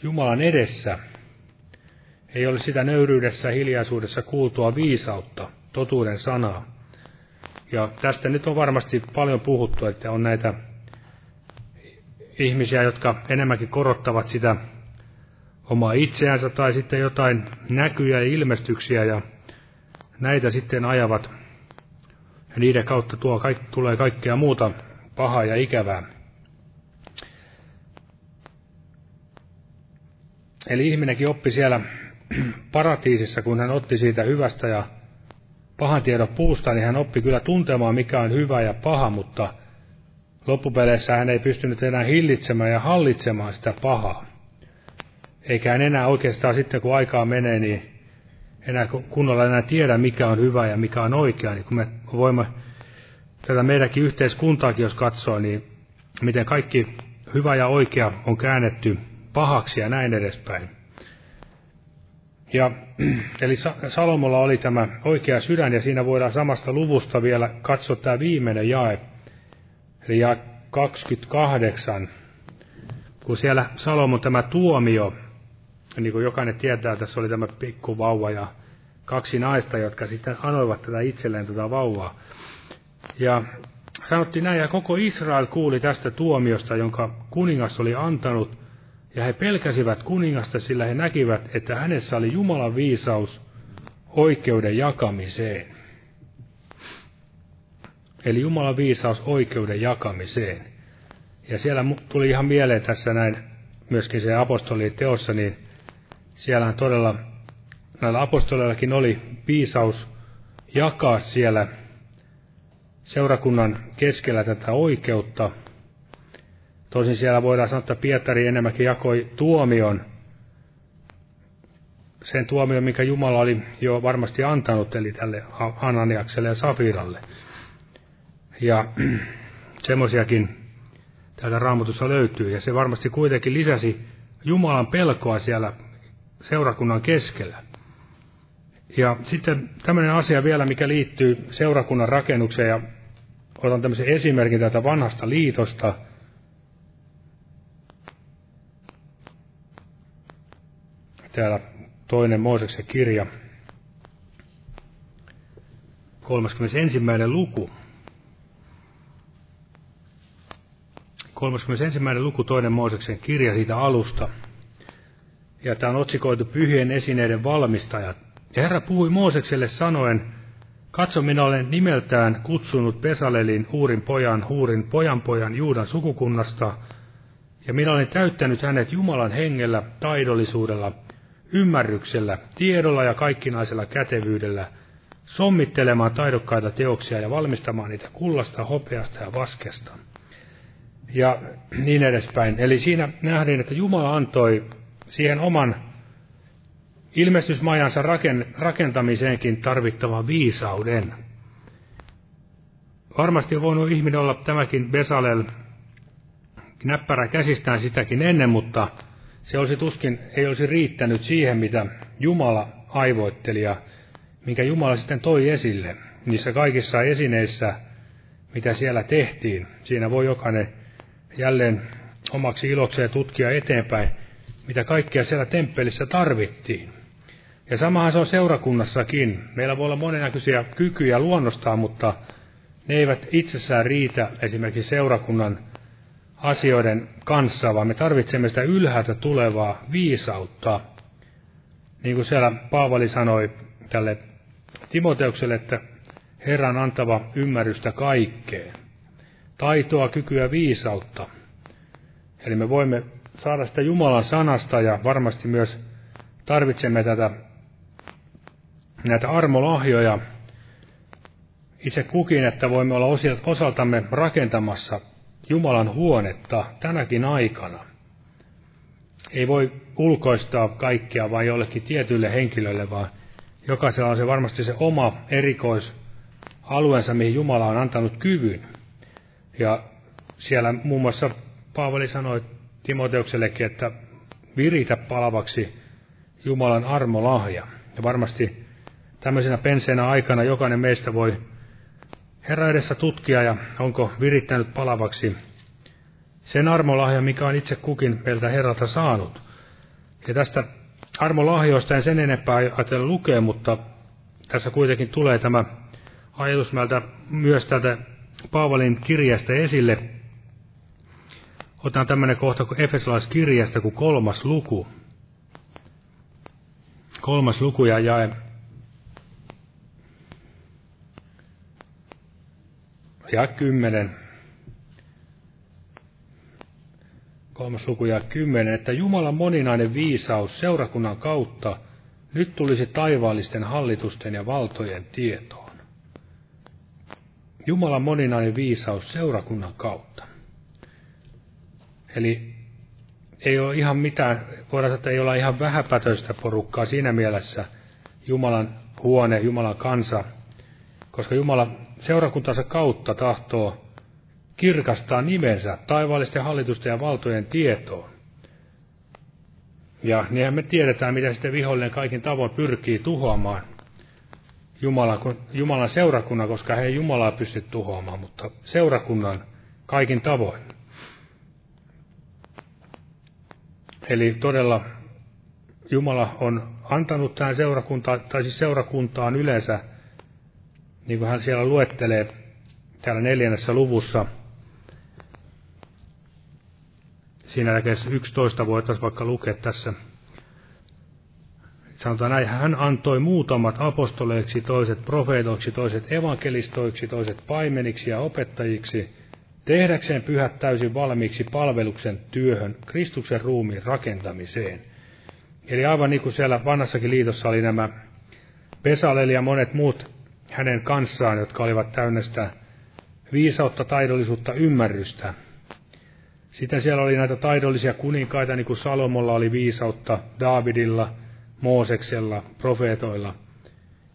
Jumalan edessä, ei ole sitä nöyryydessä ja hiljaisuudessa kuultua viisautta, totuuden sanaa. Ja tästä nyt on varmasti paljon puhuttu, että on näitä ihmisiä, jotka enemmänkin korottavat sitä omaa itseänsä tai sitten jotain näkyjä ja ilmestyksiä ja näitä sitten ajavat. Ja niiden kautta tuo, tulee kaikkea muuta pahaa ja ikävää. Eli ihminenkin oppi siellä paratiisissa, kun hän otti siitä hyvästä ja pahan tiedon puusta, niin hän oppi kyllä tuntemaan, mikä on hyvä ja paha, mutta loppupeleissä hän ei pystynyt enää hillitsemään ja hallitsemaan sitä pahaa. Eikä hän enää oikeastaan sitten, kun aikaa menee, niin enää kunnolla enää tiedä, mikä on hyvä ja mikä on oikea. Niin kun me voimme tätä meidänkin yhteiskuntaakin, jos katsoo, niin miten kaikki hyvä ja oikea on käännetty pahaksi ja näin edespäin. Ja, eli Salomolla oli tämä oikea sydän, ja siinä voidaan samasta luvusta vielä katsoa tämä viimeinen jae, eli jae 28, kun siellä Salomon tämä tuomio, niin kuin jokainen tietää, tässä oli tämä pikku vauva ja kaksi naista, jotka sitten anoivat tätä itselleen tätä vauvaa. Ja sanottiin näin, ja koko Israel kuuli tästä tuomiosta, jonka kuningas oli antanut, ja he pelkäsivät kuningasta, sillä he näkivät, että hänessä oli Jumalan viisaus oikeuden jakamiseen. Eli Jumalan viisaus oikeuden jakamiseen. Ja siellä tuli ihan mieleen tässä näin, myöskin se apostolien teossa, niin siellä todella, näillä apostoleillakin oli viisaus jakaa siellä seurakunnan keskellä tätä oikeutta, Tosin siellä voidaan sanoa, että Pietari enemmänkin jakoi tuomion, sen tuomion, mikä Jumala oli jo varmasti antanut, eli tälle Ananiakselle ja Safiralle. Ja semmoisiakin täältä raamatussa löytyy, ja se varmasti kuitenkin lisäsi Jumalan pelkoa siellä seurakunnan keskellä. Ja sitten tämmöinen asia vielä, mikä liittyy seurakunnan rakennukseen, ja otan tämmöisen esimerkin tätä vanhasta liitosta. Täällä toinen Mooseksen kirja, 31. luku. 31. luku toinen Mooseksen kirja siitä alusta. Ja tämä on otsikoitu pyhien esineiden valmistajat. Ja Herra puhui Moosekselle sanoen, Katso, minä olen nimeltään kutsunut Pesalelin Huurin pojan, Huurin pojan pojan Juudan sukukunnasta, ja minä olen täyttänyt hänet Jumalan hengellä, taidollisuudella, ymmärryksellä, tiedolla ja kaikkinaisella kätevyydellä, sommittelemaan taidokkaita teoksia ja valmistamaan niitä kullasta, hopeasta ja vaskesta. Ja niin edespäin. Eli siinä nähdään, että Jumala antoi siihen oman ilmestysmajansa rakentamiseenkin tarvittavan viisauden. Varmasti on voinut ihminen olla tämäkin Besalel näppärä käsistään sitäkin ennen, mutta se olisi tuskin, ei olisi riittänyt siihen, mitä Jumala aivoitteli ja minkä Jumala sitten toi esille niissä kaikissa esineissä, mitä siellä tehtiin. Siinä voi jokainen jälleen omaksi ilokseen tutkia eteenpäin, mitä kaikkea siellä temppelissä tarvittiin. Ja samahan se on seurakunnassakin. Meillä voi olla monennäköisiä kykyjä luonnostaan, mutta ne eivät itsessään riitä esimerkiksi seurakunnan asioiden kanssa, vaan me tarvitsemme sitä ylhäältä tulevaa viisautta. Niin kuin siellä Paavali sanoi tälle Timoteukselle, että Herran antava ymmärrystä kaikkeen. Taitoa, kykyä, viisautta. Eli me voimme saada sitä Jumalan sanasta ja varmasti myös tarvitsemme tätä näitä armolahjoja itse kukin, että voimme olla osaltamme rakentamassa Jumalan huonetta tänäkin aikana. Ei voi ulkoistaa kaikkia vain jollekin tietyille henkilöille, vaan jokaisella on se varmasti se oma erikoisalueensa, mihin Jumala on antanut kyvyn. Ja siellä muun muassa Paavali sanoi Timoteuksellekin, että viritä palavaksi Jumalan armolahja. Ja varmasti tämmöisenä penseenä aikana jokainen meistä voi Herra edessä tutkia ja onko virittänyt palavaksi sen armolahja, mikä on itse kukin meiltä Herralta saanut. Ja tästä armolahjoista en sen enempää ajatella lukea, mutta tässä kuitenkin tulee tämä ajatus myös tätä Paavalin kirjasta esille. Otan tämmöinen kohta kuin Efesolaiskirjasta kuin kolmas luku. Kolmas luku ja jae ja kymmenen, kolmas luku ja kymmenen, että Jumalan moninainen viisaus seurakunnan kautta nyt tulisi taivaallisten hallitusten ja valtojen tietoon. Jumalan moninainen viisaus seurakunnan kautta. Eli ei ole ihan mitään, voidaan sanoa, että ei olla ihan vähäpätöistä porukkaa siinä mielessä Jumalan huone, Jumalan kansa, koska Jumala seurakuntansa kautta tahtoo kirkastaa nimensä taivaallisten hallitusten ja valtojen tietoon. Ja niinhän me tiedetään, mitä sitten vihollinen kaikin tavoin pyrkii tuhoamaan Jumala, Jumalan seurakunnan, koska he ei Jumalaa pysty tuhoamaan, mutta seurakunnan kaikin tavoin. Eli todella Jumala on antanut tähän seurakuntaan, tai siis seurakuntaan yleensä niin kuin hän siellä luettelee täällä neljännessä luvussa, siinä näkeessä 11 voitaisiin vaikka lukea tässä. Sanotaan näin, hän antoi muutamat apostoleiksi, toiset profeetoiksi, toiset evankelistoiksi, toiset paimeniksi ja opettajiksi, tehdäkseen pyhät täysin valmiiksi palveluksen työhön, Kristuksen ruumiin rakentamiseen. Eli aivan niin kuin siellä vanhassakin liitossa oli nämä Pesaleli ja monet muut hänen kanssaan, jotka olivat täynnä sitä viisautta, taidollisuutta, ymmärrystä. Sitten siellä oli näitä taidollisia kuninkaita, niin kuin Salomolla oli viisautta, Daavidilla, Mooseksella, profeetoilla.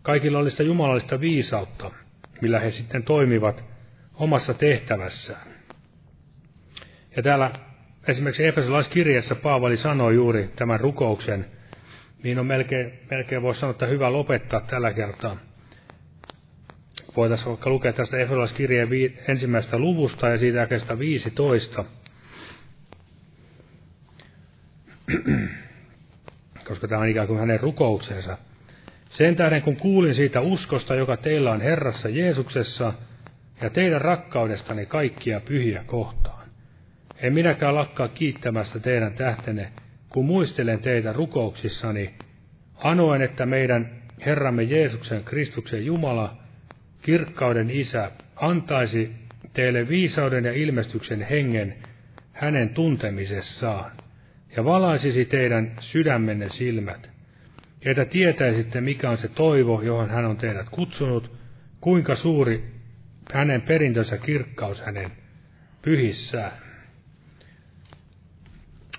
Kaikilla oli sitä jumalallista viisautta, millä he sitten toimivat omassa tehtävässään. Ja täällä esimerkiksi Efesolaiskirjassa Paavali sanoi juuri tämän rukouksen, mihin on melkein, melkein voisi sanoa, että hyvä lopettaa tällä kertaa. Voitaisiin vaikka lukea tästä Efesolaiskirjeen ensimmäistä luvusta ja siitä jakeesta 15. Koska tämä on ikään kuin hänen rukouksensa. Sen tähden kun kuulin siitä uskosta, joka teillä on Herrassa Jeesuksessa, ja teidän rakkaudestani kaikkia pyhiä kohtaan. En minäkään lakkaa kiittämästä teidän tähtenne, kun muistelen teitä rukouksissani, anoen, että meidän Herramme Jeesuksen Kristuksen Jumala, kirkkauden Isä, antaisi teille viisauden ja ilmestyksen hengen hänen tuntemisessaan, ja valaisisi teidän sydämenne silmät, että tietäisitte, mikä on se toivo, johon hän on teidät kutsunut, kuinka suuri hänen perintönsä kirkkaus hänen pyhissään.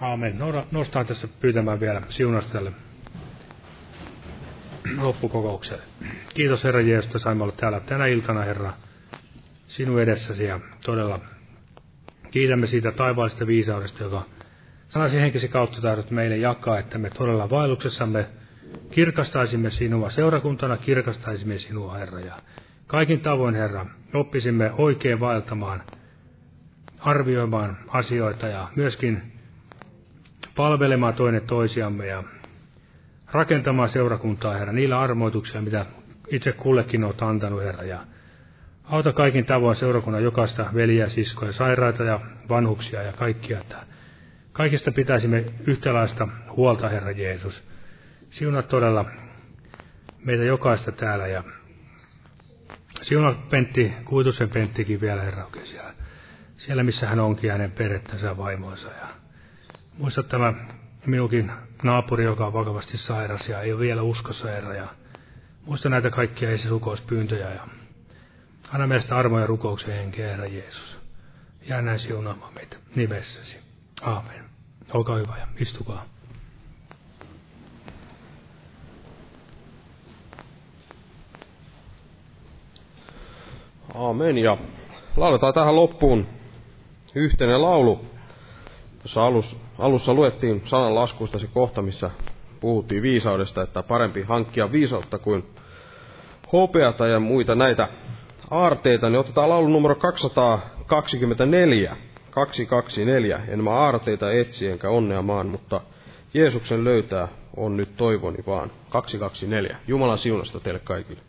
Aamen. Nostaan tässä pyytämään vielä siunastelle loppukokoukselle. Kiitos Herra Jeesus, että saimme olla täällä tänä iltana, Herra, sinun edessäsi. Ja todella kiitämme siitä taivaallisesta viisaudesta, joka sanasi henkisi kautta taidot meille jakaa, että me todella vaelluksessamme kirkastaisimme sinua, seurakuntana kirkastaisimme sinua, Herra, ja kaikin tavoin, Herra, oppisimme oikein vaeltamaan, arvioimaan asioita ja myöskin palvelemaan toinen toisiamme. Ja rakentamaan seurakuntaa, Herra, niillä armoituksilla, mitä itse kullekin olet antanut, Herra, ja auta kaikin tavoin seurakunnan jokaista veliä, siskoja, sairaita ja vanhuksia ja kaikkia, että kaikista pitäisimme yhtälaista huolta, Herra Jeesus. Siunaa todella meitä jokaista täällä ja siunaa Pentti, Kuitusen Penttikin vielä, Herra, oikein siellä, siellä missä hän onkin hänen perhettänsä ja vaimonsa. Ja muista tämä minunkin naapuri, joka on vakavasti sairas ja ei ole vielä uskossa, Herra. Ja muista näitä kaikkia esirukouspyyntöjä ja anna meistä armoja ja rukouksen henkeä, Herra Jeesus. Jää näin siunaamaan meitä nimessäsi. Aamen. Olkaa hyvä ja istukaa. Aamen. Ja lauletaan tähän loppuun yhteinen laulu. Tuossa alus, alussa luettiin sananlaskusta se kohta, missä puhuttiin viisaudesta, että parempi hankkia viisautta kuin hopeata ja muita näitä aarteita, niin otetaan laulu numero 224. 224. En mä aarteita etsi enkä onnea maan, mutta Jeesuksen löytää on nyt toivoni vaan. 224. Jumalan siunasta teille kaikille.